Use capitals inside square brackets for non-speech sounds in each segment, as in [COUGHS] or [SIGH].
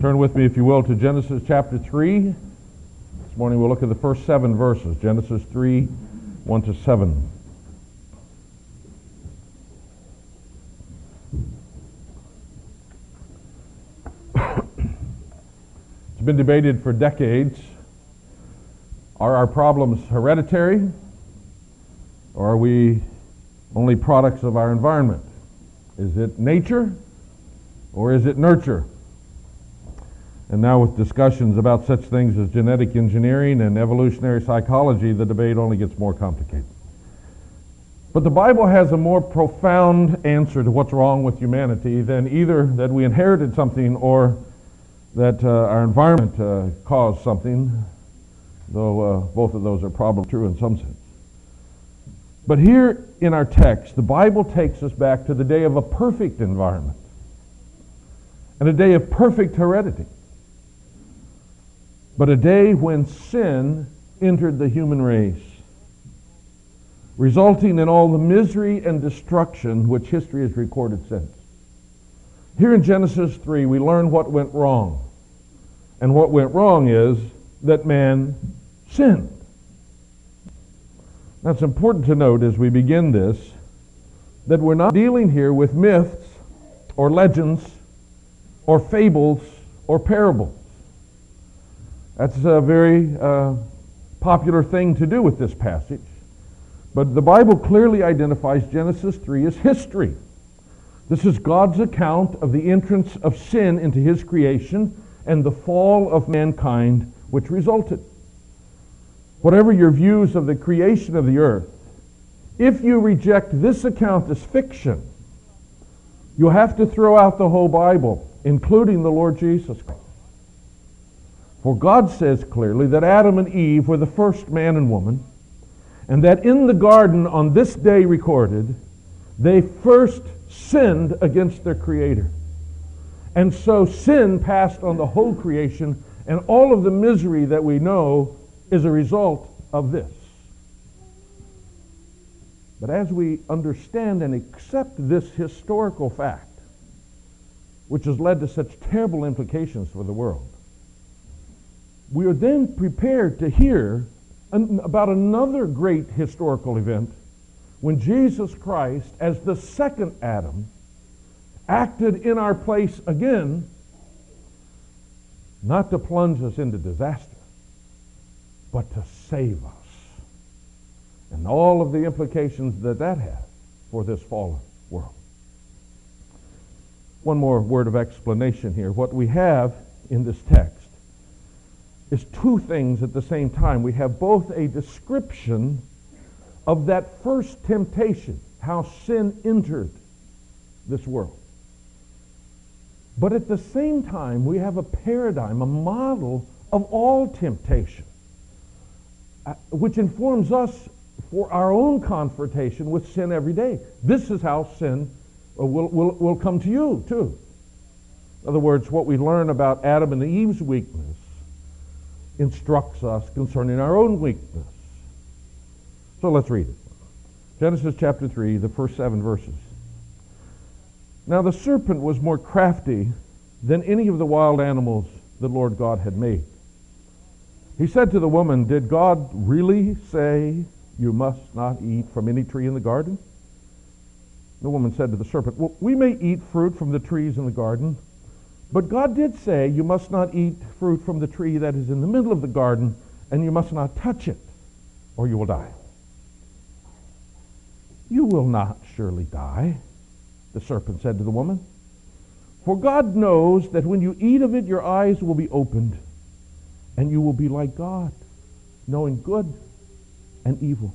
Turn with me, if you will, to Genesis chapter 3. This morning we'll look at the first seven verses Genesis 3 1 to 7. [COUGHS] it's been debated for decades. Are our problems hereditary? Or are we only products of our environment? Is it nature or is it nurture? And now, with discussions about such things as genetic engineering and evolutionary psychology, the debate only gets more complicated. But the Bible has a more profound answer to what's wrong with humanity than either that we inherited something or that uh, our environment uh, caused something, though uh, both of those are probably true in some sense. But here in our text, the Bible takes us back to the day of a perfect environment and a day of perfect heredity but a day when sin entered the human race, resulting in all the misery and destruction which history has recorded since. Here in Genesis 3, we learn what went wrong. And what went wrong is that man sinned. It's important to note as we begin this that we're not dealing here with myths or legends or fables or parables. That's a very uh, popular thing to do with this passage. But the Bible clearly identifies Genesis 3 as history. This is God's account of the entrance of sin into his creation and the fall of mankind which resulted. Whatever your views of the creation of the earth, if you reject this account as fiction, you have to throw out the whole Bible, including the Lord Jesus Christ. For God says clearly that Adam and Eve were the first man and woman, and that in the garden on this day recorded, they first sinned against their Creator. And so sin passed on the whole creation, and all of the misery that we know is a result of this. But as we understand and accept this historical fact, which has led to such terrible implications for the world, we are then prepared to hear an, about another great historical event when Jesus Christ, as the second Adam, acted in our place again, not to plunge us into disaster, but to save us. And all of the implications that that has for this fallen world. One more word of explanation here. What we have in this text is two things at the same time. We have both a description of that first temptation, how sin entered this world. But at the same time, we have a paradigm, a model of all temptation, uh, which informs us for our own confrontation with sin every day. This is how sin uh, will, will, will come to you, too. In other words, what we learn about Adam and Eve's weakness instructs us concerning our own weakness. So let's read it. Genesis chapter 3, the first seven verses. Now the serpent was more crafty than any of the wild animals the Lord God had made. He said to the woman, Did God really say you must not eat from any tree in the garden? The woman said to the serpent, Well, we may eat fruit from the trees in the garden, but God did say, You must not eat fruit from the tree that is in the middle of the garden, and you must not touch it, or you will die. You will not surely die, the serpent said to the woman. For God knows that when you eat of it, your eyes will be opened, and you will be like God, knowing good and evil.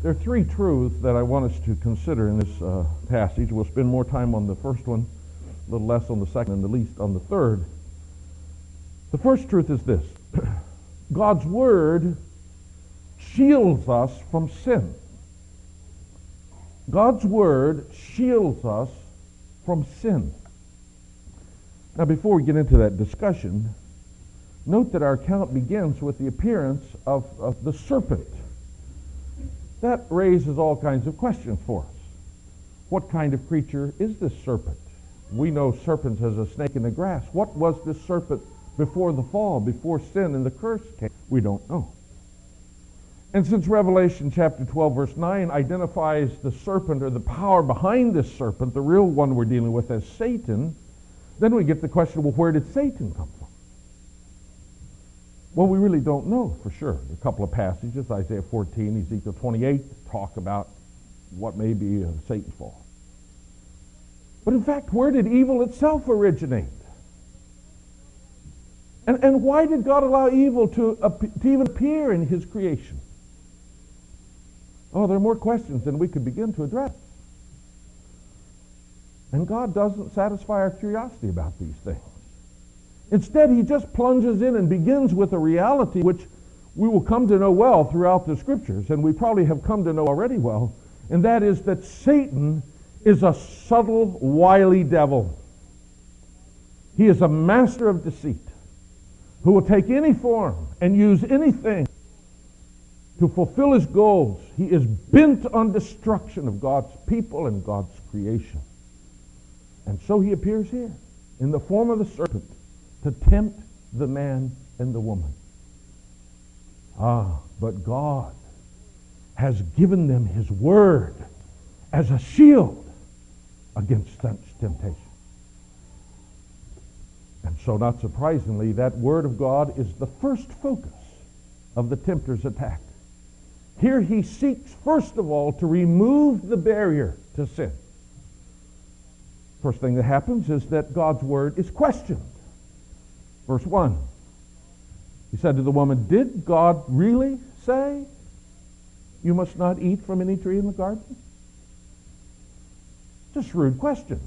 There are three truths that I want us to consider in this uh, passage. We'll spend more time on the first one, a little less on the second, and the least on the third. The first truth is this [CLEARS THROAT] God's Word shields us from sin. God's Word shields us from sin. Now, before we get into that discussion, note that our account begins with the appearance of, of the serpent. That raises all kinds of questions for us. What kind of creature is this serpent? We know serpents as a snake in the grass. What was this serpent before the fall, before sin and the curse came? We don't know. And since Revelation chapter 12, verse 9 identifies the serpent or the power behind this serpent, the real one we're dealing with as Satan, then we get the question, well, where did Satan come from? Well, we really don't know for sure. A couple of passages, Isaiah 14, Ezekiel 28, talk about what may be uh, Satan's fall. But in fact, where did evil itself originate? And, and why did God allow evil to, to even appear in his creation? Oh, there are more questions than we could begin to address. And God doesn't satisfy our curiosity about these things. Instead, he just plunges in and begins with a reality which we will come to know well throughout the scriptures, and we probably have come to know already well, and that is that Satan is a subtle, wily devil. He is a master of deceit who will take any form and use anything to fulfill his goals. He is bent on destruction of God's people and God's creation. And so he appears here in the form of the serpent to tempt the man and the woman. Ah, but God has given them his word as a shield against such temptation. And so, not surprisingly, that word of God is the first focus of the tempter's attack. Here he seeks, first of all, to remove the barrier to sin. First thing that happens is that God's word is questioned. Verse 1. He said to the woman, Did God really say you must not eat from any tree in the garden? It's a shrewd question.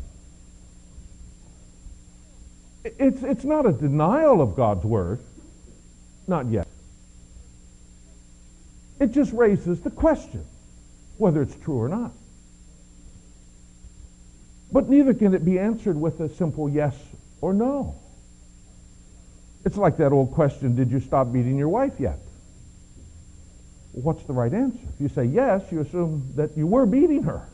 It's, it's not a denial of God's word. Not yet. It just raises the question whether it's true or not. But neither can it be answered with a simple yes or no. It's like that old question, did you stop beating your wife yet? what's the right answer? If you say yes, you assume that you were beating her.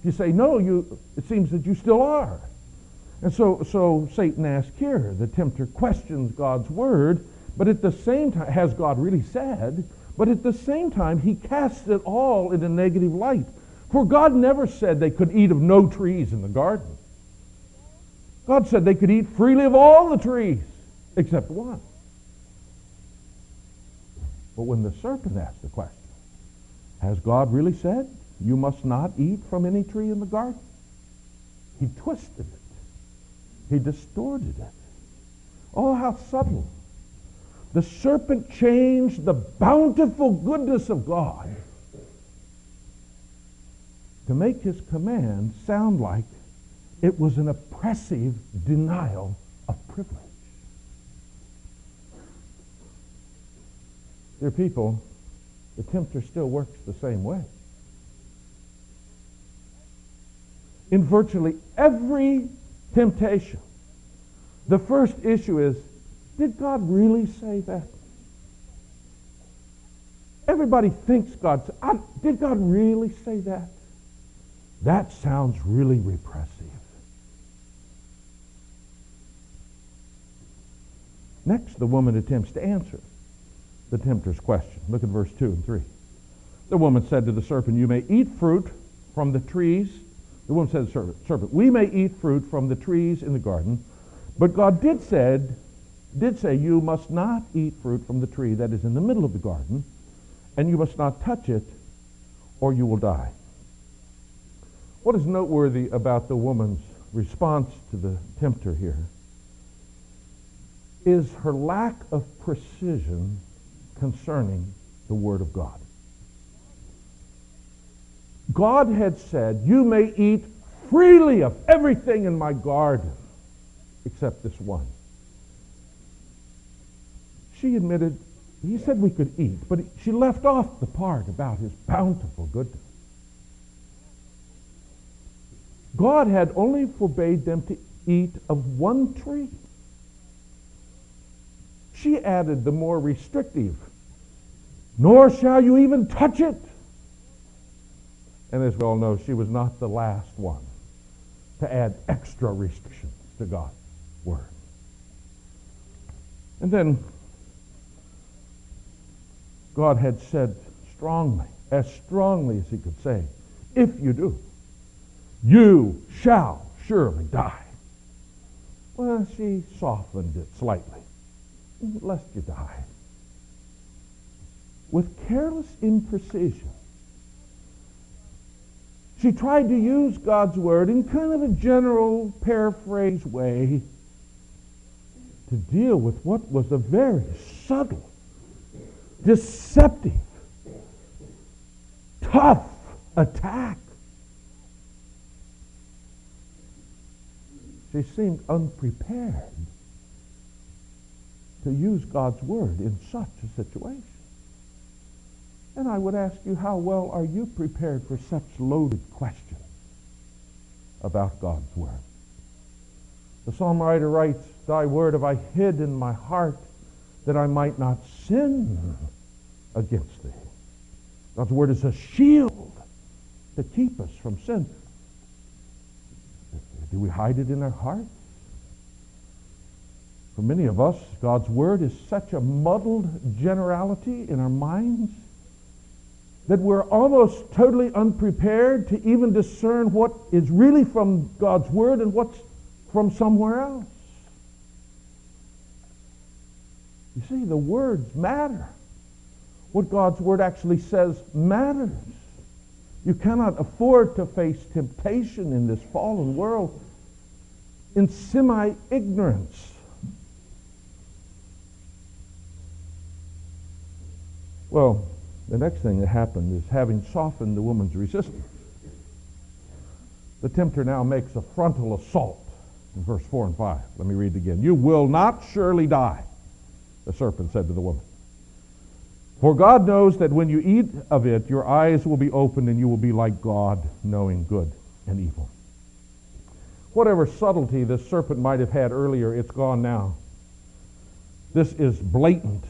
If you say no, you, it seems that you still are. And so, so Satan asks here, the tempter questions God's word, but at the same time, has God really said? But at the same time, he casts it all in a negative light. For God never said they could eat of no trees in the garden. God said they could eat freely of all the trees except one. But when the serpent asked the question, has God really said you must not eat from any tree in the garden? He twisted it. He distorted it. Oh, how subtle. The serpent changed the bountiful goodness of God to make his command sound like it was an oppressive denial of privilege. Dear people, the tempter still works the same way. In virtually every temptation, the first issue is did God really say that? Everybody thinks God said, did God really say that? That sounds really repressive. Next, the woman attempts to answer the tempter's question. Look at verse 2 and 3. The woman said to the serpent, You may eat fruit from the trees. The woman said to the serpent, We may eat fruit from the trees in the garden, but God did said, did say, You must not eat fruit from the tree that is in the middle of the garden, and you must not touch it, or you will die. What is noteworthy about the woman's response to the tempter here is her lack of precision concerning the Word of God. God had said, You may eat freely of everything in my garden except this one. She admitted He said we could eat, but she left off the part about his bountiful goodness. God had only forbade them to eat of one tree. She added the more restrictive, nor shall you even touch it. And as we all know, she was not the last one to add extra restrictions to God's word. And then God had said strongly, as strongly as he could say, if you do, you shall surely die. Well, she softened it slightly, lest you die. With careless imprecision, she tried to use God's word in kind of a general paraphrase way to deal with what was a very subtle, deceptive, tough attack. She seemed unprepared to use God's word in such a situation. And I would ask you, how well are you prepared for such loaded questions about God's Word? The psalm writer writes, Thy word have I hid in my heart that I might not sin against thee. God's word is a shield to keep us from sin. Do we hide it in our hearts? For many of us, God's word is such a muddled generality in our minds that we're almost totally unprepared to even discern what is really from God's Word and what's from somewhere else. You see, the words matter. What God's Word actually says matters. You cannot afford to face temptation in this fallen world in semi-ignorance. Well, the next thing that happened is having softened the woman's resistance, the tempter now makes a frontal assault in verse 4 and 5. Let me read it again. You will not surely die, the serpent said to the woman. For God knows that when you eat of it, your eyes will be opened and you will be like God, knowing good and evil. Whatever subtlety this serpent might have had earlier, it's gone now. This is blatant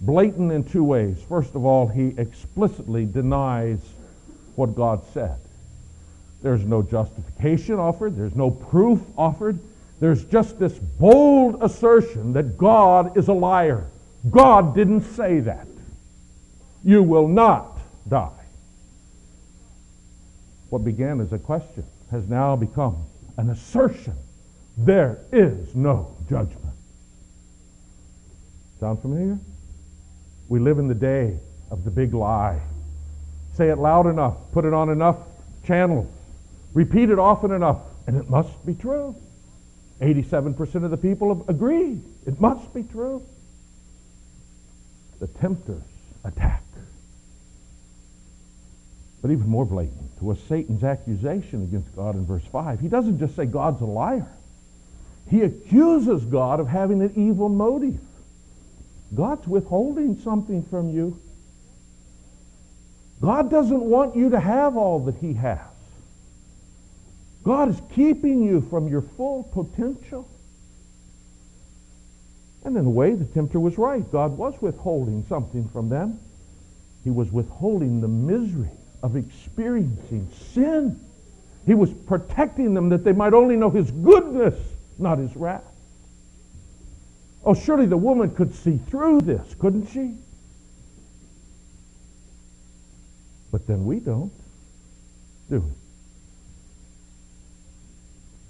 blatant in two ways. First of all, he explicitly denies what God said. There's no justification offered, there's no proof offered. There's just this bold assertion that God is a liar. God didn't say that. You will not die. What began as a question has now become an assertion. There is no judgment. Sound familiar? We live in the day of the big lie. Say it loud enough, put it on enough channels, repeat it often enough, and it must be true. 87% of the people agree. It must be true. The tempter's attack. But even more blatant was Satan's accusation against God in verse 5. He doesn't just say God's a liar. He accuses God of having an evil motive. God's withholding something from you. God doesn't want you to have all that he has. God is keeping you from your full potential. And in a way, the tempter was right. God was withholding something from them. He was withholding the misery of experiencing sin. He was protecting them that they might only know his goodness, not his wrath. Oh, surely the woman could see through this, couldn't she? But then we don't, do we?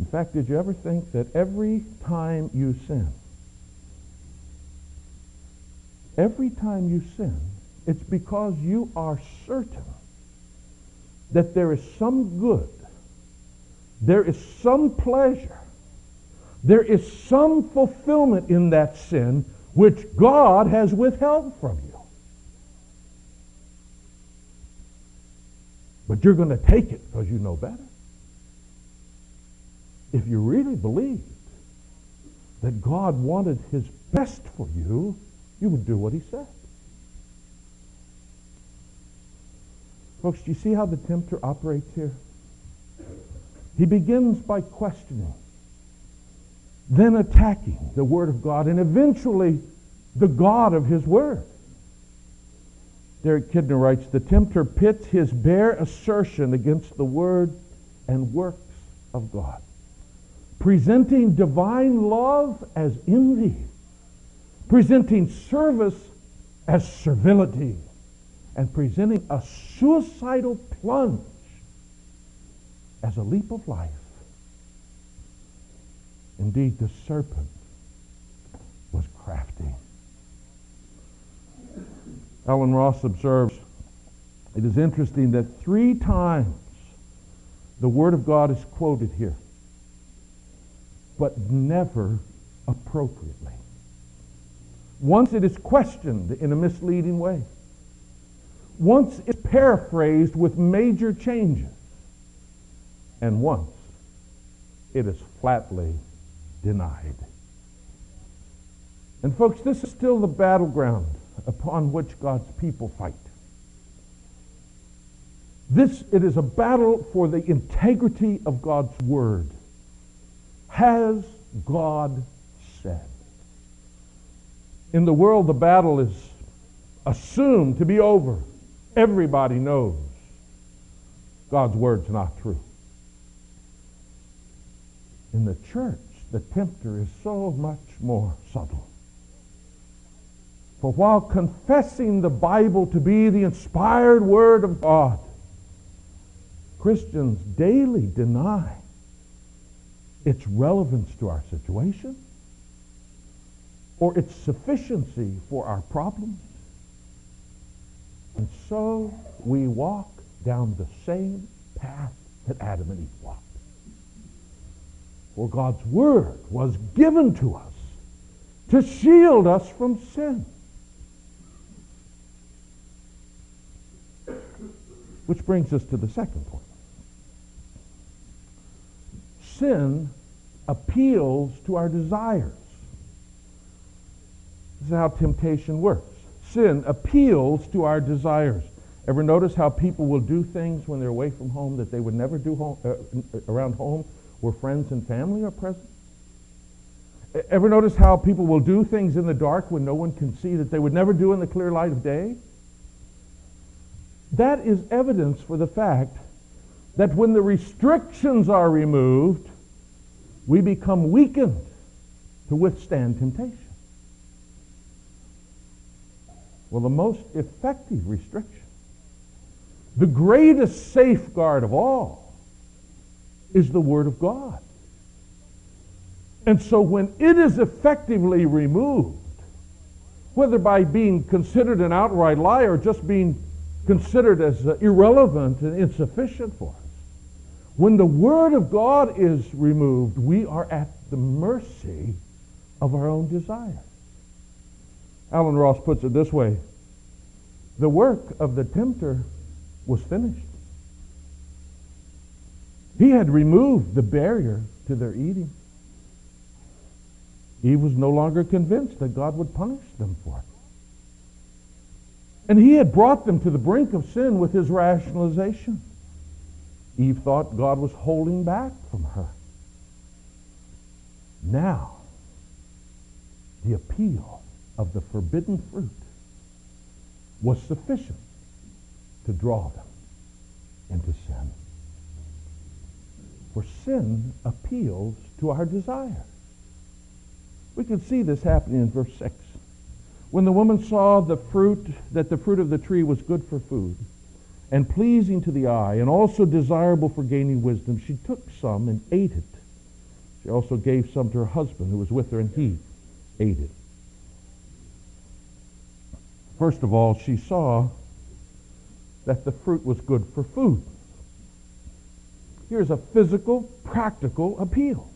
In fact, did you ever think that every time you sin, every time you sin, it's because you are certain that there is some good, there is some pleasure, there is some fulfillment in that sin which God has withheld from you. But you're going to take it because you know better. If you really believed that God wanted his best for you, you would do what he said. Folks, do you see how the tempter operates here? He begins by questioning, then attacking the Word of God, and eventually the God of His Word. Derek Kidner writes, the tempter pits his bare assertion against the Word and works of God, presenting divine love as envy, presenting service as servility, and presenting a suicidal plunge as a leap of life. Indeed, the serpent was crafty. Alan Ross observes, it is interesting that three times the Word of God is quoted here, but never appropriately. Once it is questioned in a misleading way. Once it's paraphrased with major changes. And once it is flatly denied. And folks, this is still the battleground upon which God's people fight. This, it is a battle for the integrity of God's word. Has God said? In the world, the battle is assumed to be over. Everybody knows God's word's not true. In the church, the tempter is so much more subtle. For while confessing the Bible to be the inspired Word of God, Christians daily deny its relevance to our situation or its sufficiency for our problems. And so we walk down the same path that Adam and Eve walked. For God's Word was given to us to shield us from sin. Which brings us to the second point. Sin appeals to our desires. This is how temptation works. Sin appeals to our desires. Ever notice how people will do things when they're away from home that they would never do home, uh, around home where friends and family are present? Ever notice how people will do things in the dark when no one can see that they would never do in the clear light of day? That is evidence for the fact that when the restrictions are removed, we become weakened to withstand temptation. Well, the most effective restriction, the greatest safeguard of all, is the Word of God. And so when it is effectively removed, whether by being considered an outright lie or just being considered as uh, irrelevant and insufficient for us. When the Word of God is removed, we are at the mercy of our own desires. Alan Ross puts it this way The work of the tempter was finished. He had removed the barrier to their eating. He was no longer convinced that God would punish them for it. And he had brought them to the brink of sin with his rationalization. Eve thought God was holding back from her. Now, the appeal of the forbidden fruit was sufficient to draw them into sin. For sin appeals to our desire. We can see this happening in verse 6. When the woman saw the fruit, that the fruit of the tree was good for food, and pleasing to the eye, and also desirable for gaining wisdom, she took some and ate it. She also gave some to her husband who was with her, and he ate it. First of all, she saw that the fruit was good for food. Here's a physical, practical appeal.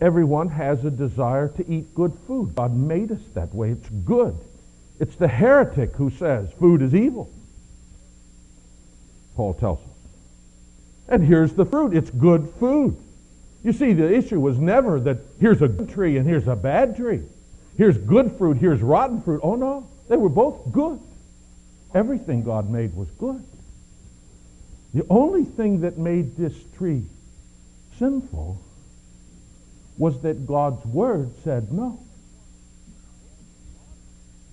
Everyone has a desire to eat good food. God made us that way. It's good. It's the heretic who says food is evil. Paul tells us. And here's the fruit. It's good food. You see, the issue was never that here's a good tree and here's a bad tree. here's good fruit, here's rotten fruit. Oh no, they were both good. Everything God made was good. The only thing that made this tree sinful was that God's word said no.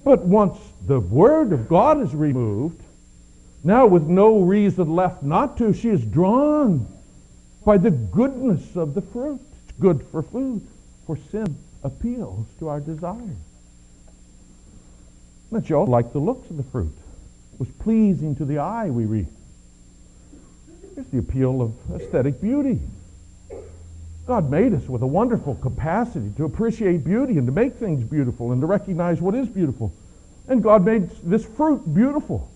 But once the word of God is removed, now with no reason left not to, she is drawn by the goodness of the fruit. It's good for food, for sin appeals to our desires. But you all like the looks of the fruit. It was pleasing to the eye, we read. The appeal of aesthetic beauty. God made us with a wonderful capacity to appreciate beauty and to make things beautiful and to recognize what is beautiful. And God made this fruit beautiful.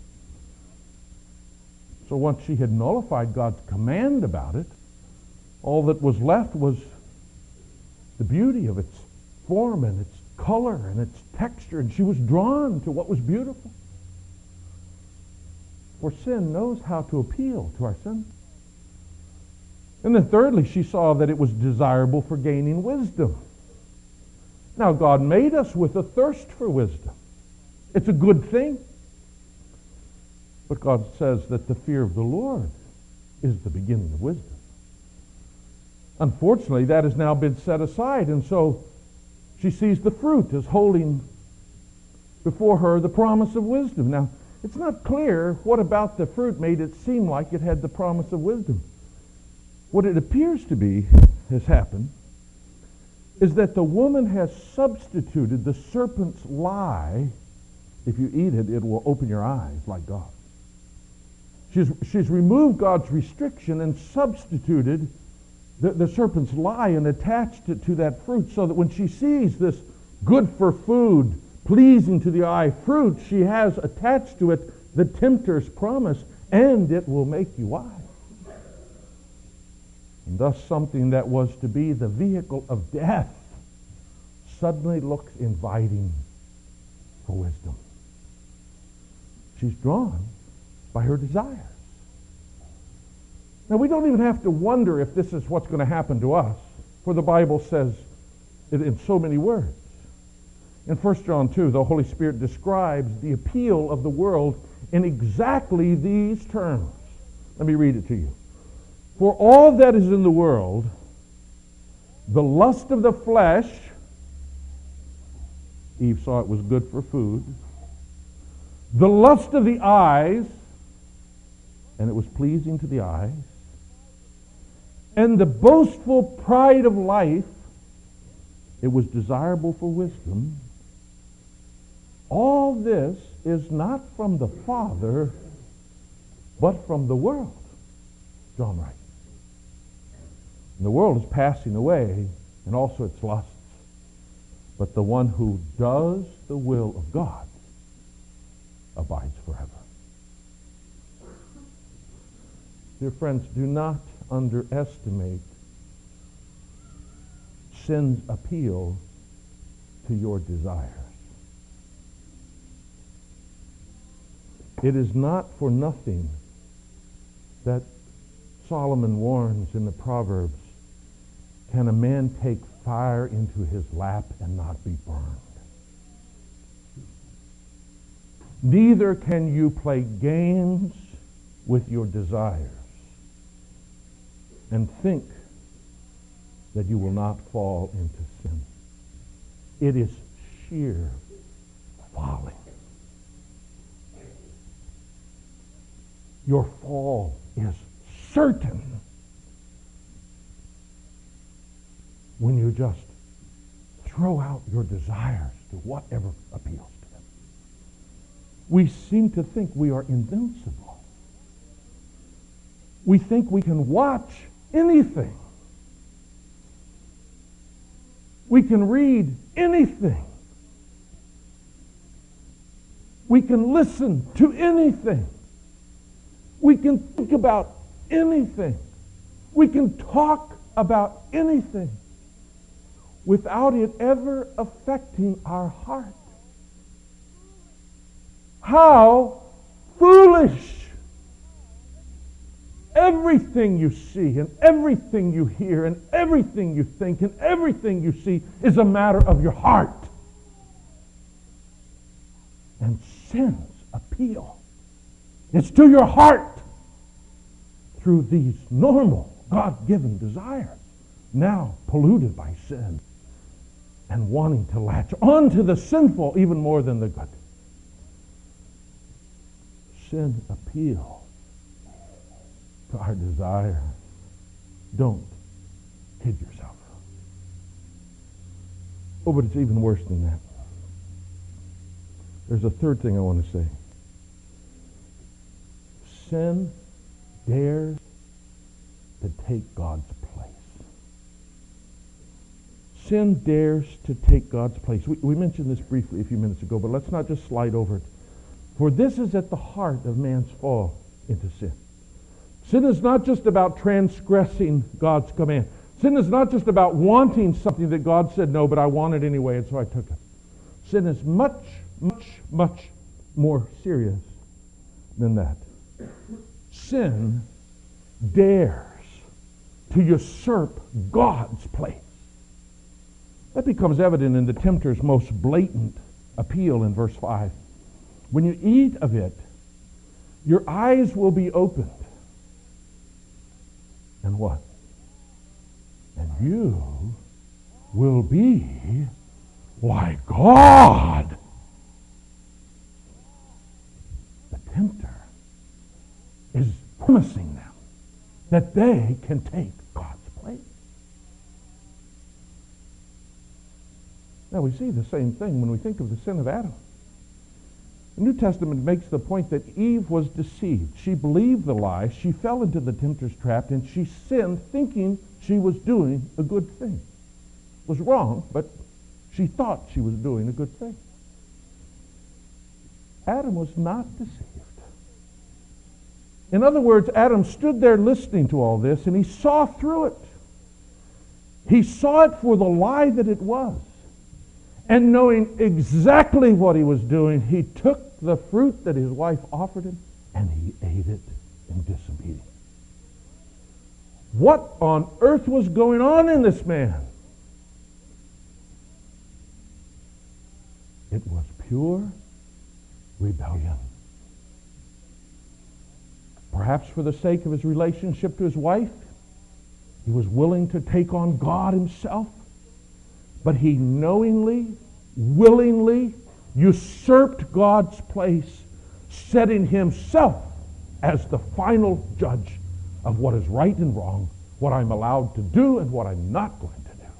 So once she had nullified God's command about it, all that was left was the beauty of its form and its color and its texture, and she was drawn to what was beautiful. For sin knows how to appeal to our sin. And then thirdly, she saw that it was desirable for gaining wisdom. Now, God made us with a thirst for wisdom. It's a good thing. But God says that the fear of the Lord is the beginning of wisdom. Unfortunately, that has now been set aside, and so she sees the fruit as holding before her the promise of wisdom. Now, it's not clear what about the fruit made it seem like it had the promise of wisdom. What it appears to be has happened is that the woman has substituted the serpent's lie. If you eat it, it will open your eyes like God. She's, she's removed God's restriction and substituted the, the serpent's lie and attached it to that fruit so that when she sees this good for food, pleasing to the eye fruit, she has attached to it the tempter's promise, and it will make you wise. And thus, something that was to be the vehicle of death suddenly looks inviting for wisdom. She's drawn by her desires. Now, we don't even have to wonder if this is what's going to happen to us, for the Bible says it in so many words. In 1 John 2, the Holy Spirit describes the appeal of the world in exactly these terms. Let me read it to you. For all that is in the world, the lust of the flesh, Eve saw it was good for food, the lust of the eyes, and it was pleasing to the eyes, and the boastful pride of life, it was desirable for wisdom. All this is not from the Father, but from the world. John writes. And the world is passing away, and also its lusts. But the one who does the will of God abides forever. Dear friends, do not underestimate sin's appeal to your desires. It is not for nothing that Solomon warns in the Proverbs, can a man take fire into his lap and not be burned? Neither can you play games with your desires and think that you will not fall into sin. It is sheer folly. Your fall is certain when you just throw out your desires to whatever appeals to them. We seem to think we are invincible. We think we can watch anything. We can read anything. We can listen to anything. We can think about anything. We can talk about anything without it ever affecting our heart. How foolish! Everything you see and everything you hear and everything you think and everything you see is a matter of your heart. and sin's appeal. It's to your heart through these normal, God given desires, now polluted by sin and wanting to latch onto the sinful even more than the good. Sin appeals to our desire. Don't kid yourself. Oh, but it's even worse than that. There's a third thing I want to say. Sin dares to take God's place. Sin dares to take God's place. We, we mentioned this briefly a few minutes ago, but let's not just slide over it. For this is at the heart of man's fall into sin. Sin is not just about transgressing God's command. Sin is not just about wanting something that God said no, but I want it anyway, and so I took it. Sin is much, much, much more serious than that. Sin dares to usurp God's place. That becomes evident in the tempter's most blatant appeal in verse 5. When you eat of it, your eyes will be opened. And what? And you will be like God. The tempter is promising them that they can take God's place. Now we see the same thing when we think of the sin of Adam. The New Testament makes the point that Eve was deceived. She believed the lie, she fell into the tempter's trap, and she sinned thinking she was doing a good thing. It was wrong, but she thought she was doing a good thing. Adam was not deceived. In other words, Adam stood there listening to all this, and he saw through it. He saw it for the lie that it was. And knowing exactly what he was doing, he took the fruit that his wife offered him and he ate it in disobedience. What on earth was going on in this man? It was pure rebellion. Perhaps for the sake of his relationship to his wife, he was willing to take on God himself but he knowingly, willingly usurped God's place, setting himself as the final judge of what is right and wrong, what I'm allowed to do and what I'm not going to do.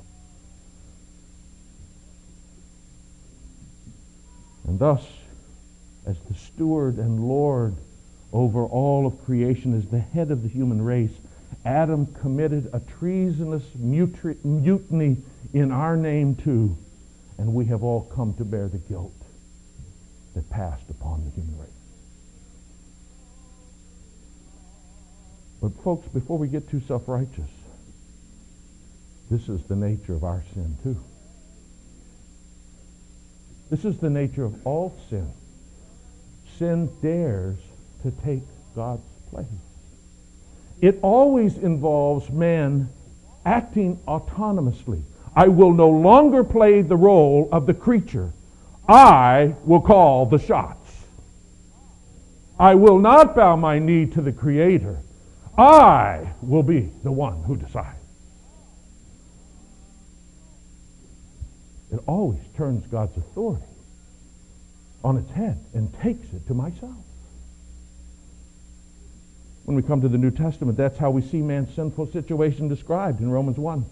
And thus, as the steward and Lord over all of creation, as the head of the human race, Adam committed a treasonous mutiny in our name too, and we have all come to bear the guilt that passed upon the human race. But folks, before we get too self-righteous, this is the nature of our sin too. This is the nature of all sin. Sin dares to take God's place. It always involves man acting autonomously. I will no longer play the role of the creature. I will call the shots. I will not bow my knee to the Creator. I will be the one who decides. It always turns God's authority on its head and takes it to myself. When we come to the New Testament, that's how we see man's sinful situation described in Romans 1.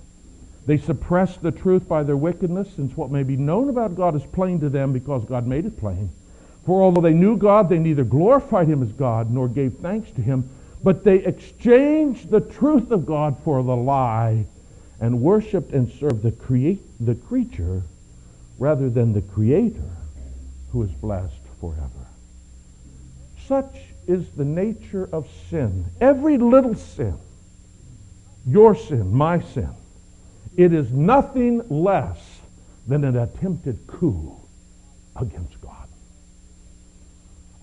They suppress the truth by their wickedness, since what may be known about God is plain to them because God made it plain. For although they knew God, they neither glorified him as God nor gave thanks to him, but they exchanged the truth of God for the lie and worshiped and served the, create, the creature rather than the Creator who is blessed forever. Such is the nature of sin. Every little sin, your sin, my sin, it is nothing less than an attempted coup against God.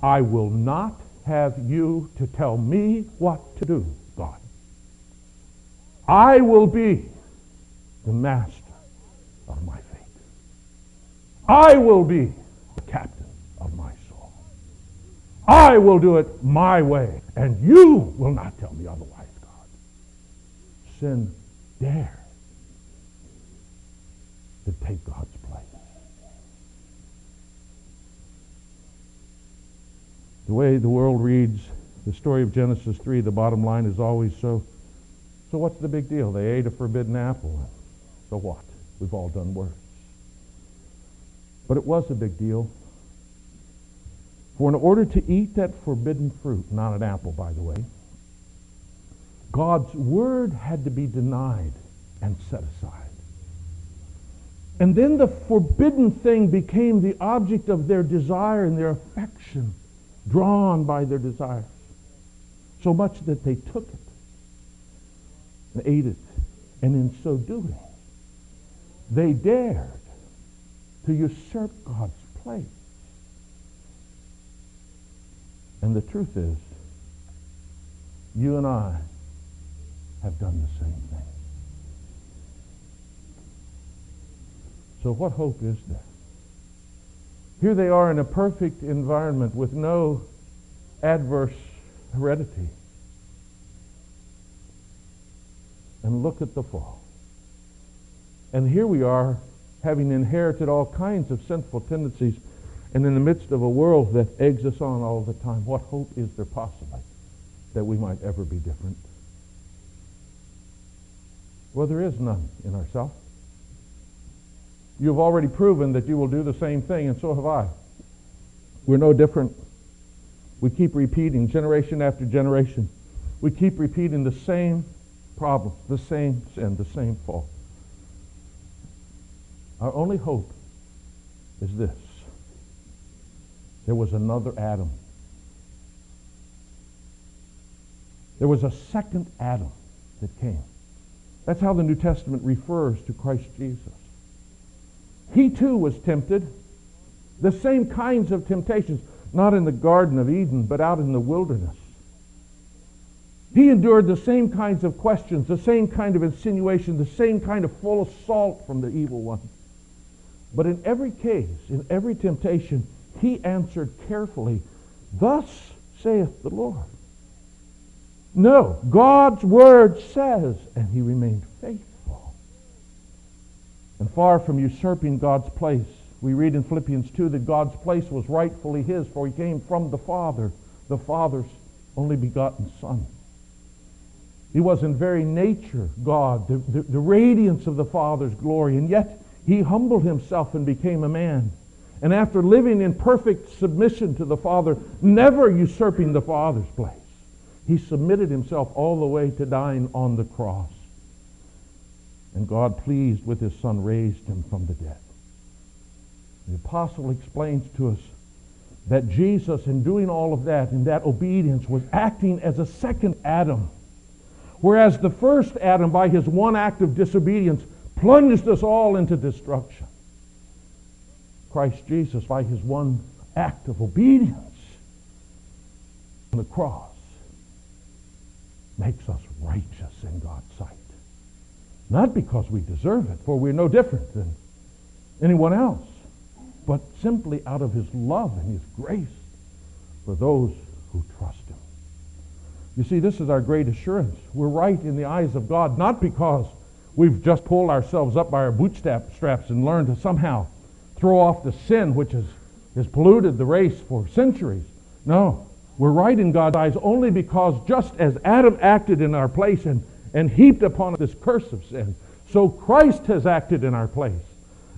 I will not have you to tell me what to do, God. I will be the master of my fate. I will be the captain of my soul. I will do it my way, and you will not tell me otherwise, God. Sin dare to take God's place. The way the world reads the story of Genesis 3, the bottom line is always so, so what's the big deal? They ate a forbidden apple. So what? We've all done worse. But it was a big deal. For in order to eat that forbidden fruit, not an apple, by the way, God's word had to be denied and set aside. And then the forbidden thing became the object of their desire and their affection, drawn by their desires. So much that they took it and ate it. And in so doing, they dared to usurp God's place. And the truth is, you and I have done the same thing. So what hope is there? Here they are in a perfect environment with no adverse heredity. And look at the fall. And here we are, having inherited all kinds of sinful tendencies, and in the midst of a world that eggs us on all the time. What hope is there possibly that we might ever be different? Well, there is none in ourselves. You've already proven that you will do the same thing, and so have I. We're no different. We keep repeating generation after generation. We keep repeating the same problem, the same sin, the same fault. Our only hope is this. There was another Adam. There was a second Adam that came. That's how the New Testament refers to Christ Jesus. He too was tempted. The same kinds of temptations, not in the Garden of Eden, but out in the wilderness. He endured the same kinds of questions, the same kind of insinuation, the same kind of full assault from the evil one. But in every case, in every temptation, he answered carefully, Thus saith the Lord. No, God's word says, and he remained faithful. And far from usurping God's place, we read in Philippians 2 that God's place was rightfully his, for he came from the Father, the Father's only begotten Son. He was in very nature God, the, the, the, radiance of the Father's glory, and yet he humbled himself and became a man. And after living in perfect submission to the Father, never usurping the Father's place, he submitted himself all the way to dying on the cross. And God, pleased with his Son, raised him from the dead. The apostle explains to us that Jesus, in doing all of that, in that obedience, was acting as a second Adam. Whereas the first Adam, by his one act of disobedience, plunged us all into destruction. Christ Jesus, by his one act of obedience on the cross, makes us righteous in God's sight. Not because we deserve it, for we're no different than anyone else, but simply out of his love and his grace for those who trust him. You see, this is our great assurance. We're right in the eyes of God, not because we've just pulled ourselves up by our bootstraps and learned to somehow throw off the sin which has, has polluted the race for centuries. No, we're right in God's eyes only because just as Adam acted in our place and, and heaped upon us this curse of sin, so Christ has acted in our place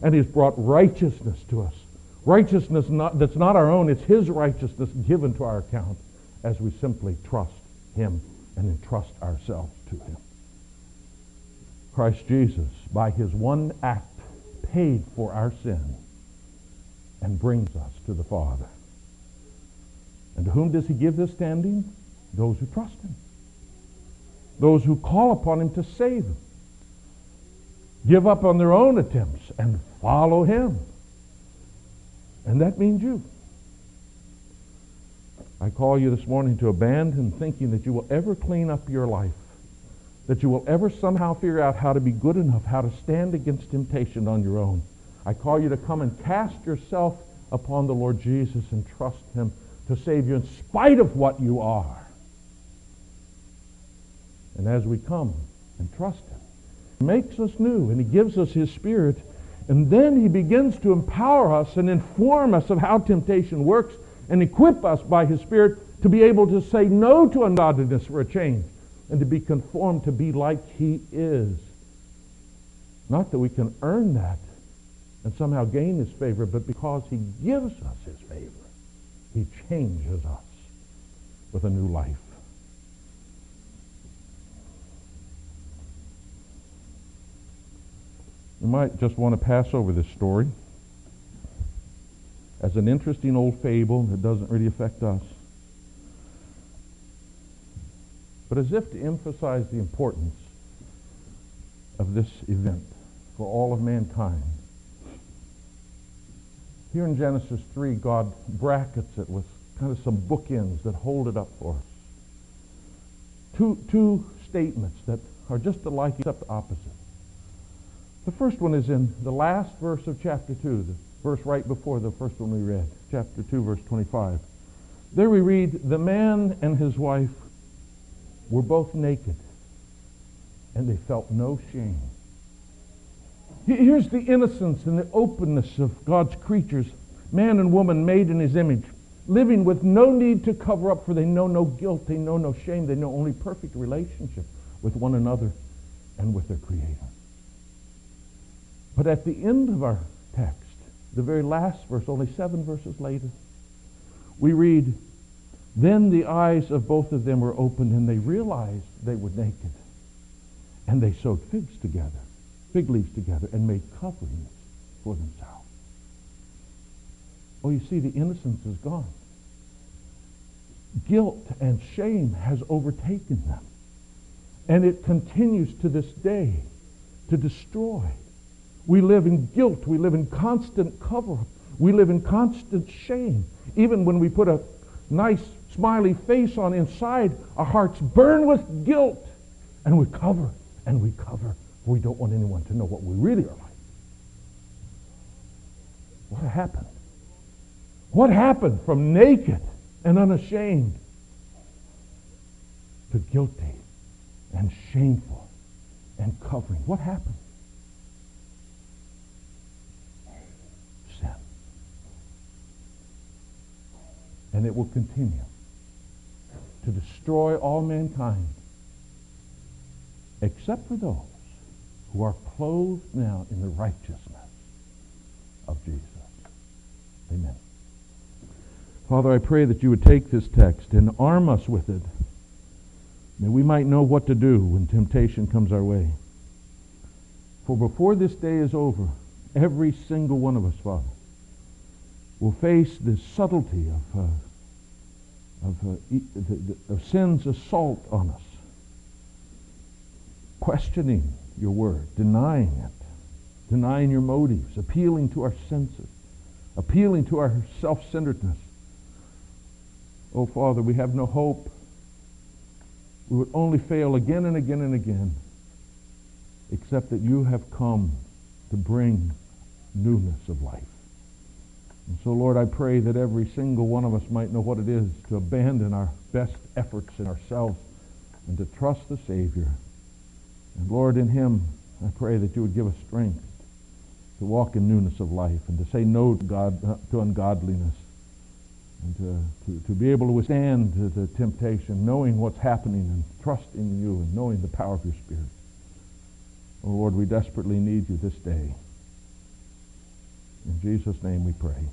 and he's brought righteousness to us. Righteousness not, that's not our own, it's his righteousness given to our account as we simply trust him and entrust ourselves to him. Christ Jesus, by his one act, paid for our sin and brings us to the Father. And to whom does he give this standing? Those who trust him. Those who call upon him to save them. Give up on their own attempts and follow him. And that means you. I call you this morning to abandon thinking that you will ever clean up your life, that you will ever somehow figure out how to be good enough, how to stand against temptation on your own. I call you to come and cast yourself upon the Lord Jesus and trust him to save you in spite of what you are. And as we come and trust Him, He makes us new and He gives us His Spirit. And then He begins to empower us and inform us of how temptation works and equip us by His Spirit to be able to say no to ungodliness for a change and to be conformed to be like He is. Not that we can earn that and somehow gain His favor, but because He gives us His favor. He changes us with a new life. You might just want to pass over this story as an interesting old fable that doesn't really affect us. But as if to emphasize the importance of this event for all of mankind. Here in Genesis 3, God brackets it with kind of some bookends that hold it up for us. Two, two statements that are just alike except opposite. The first one is in the last verse of chapter 2, the verse right before the first one we read, chapter 2, verse 25. There we read, The man and his wife were both naked, and they felt no shame. Here's the innocence and the openness of God's creatures, man and woman made in his image, living with no need to cover up, for they know no guilt, they know no shame, they know only perfect relationship with one another and with their Creator. But at the end of our text, the very last verse, only seven verses later, we read, Then the eyes of both of them were opened, and they realized they were naked. And they sewed figs together fig leaves together and made coverings for themselves. Oh, you see, the innocence is gone. Guilt and shame has overtaken them. And it continues to this day to destroy. We live in guilt. We live in constant cover-up. We live in constant shame. Even when we put a nice smiley face on inside, our hearts burn with guilt. And we cover and we cover we don't want anyone to know what we really are like. What happened? What happened from naked and unashamed to guilty and shameful and covering? What happened? Sin. And it will continue to destroy all mankind except for those who are clothed now in the righteousness of Jesus. Amen. Father, I pray that you would take this text and arm us with it, that we might know what to do when temptation comes our way. For before this day is over, every single one of us, Father, will face the subtlety of, uh, of, uh, of sin's assault on us, questioning your word, denying it, denying your motives, appealing to our senses, appealing to our self-centeredness. Oh, Father, we have no hope. We would only fail again and again and again, except that you have come to bring newness of life. And so, Lord, I pray that every single one of us might know what it is to abandon our best efforts in ourselves and to trust the Savior and Lord, in him, I pray that you would give us strength to walk in newness of life and to say no to, God, uh, to ungodliness and to, to, to be able to withstand the temptation, knowing what's happening and trusting in you and knowing the power of your Spirit. Oh, Lord, we desperately need you this day. In Jesus' name we pray.